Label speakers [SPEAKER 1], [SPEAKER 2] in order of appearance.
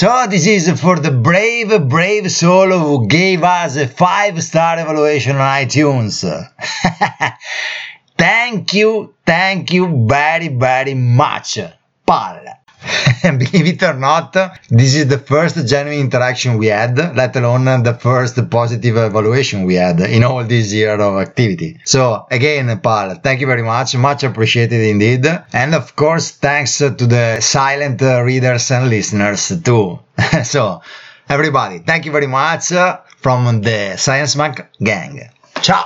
[SPEAKER 1] So this is for the brave, brave soul who gave us a five star evaluation on iTunes. thank you, thank you very, very much, Paul. Believe it or not, this is the first genuine interaction we had, let alone the first positive evaluation we had in all this year of activity. So again, Paul, thank you very much. Much appreciated indeed. And of course, thanks to the silent readers and listeners too. so everybody, thank you very much from the Science Mac gang. Ciao!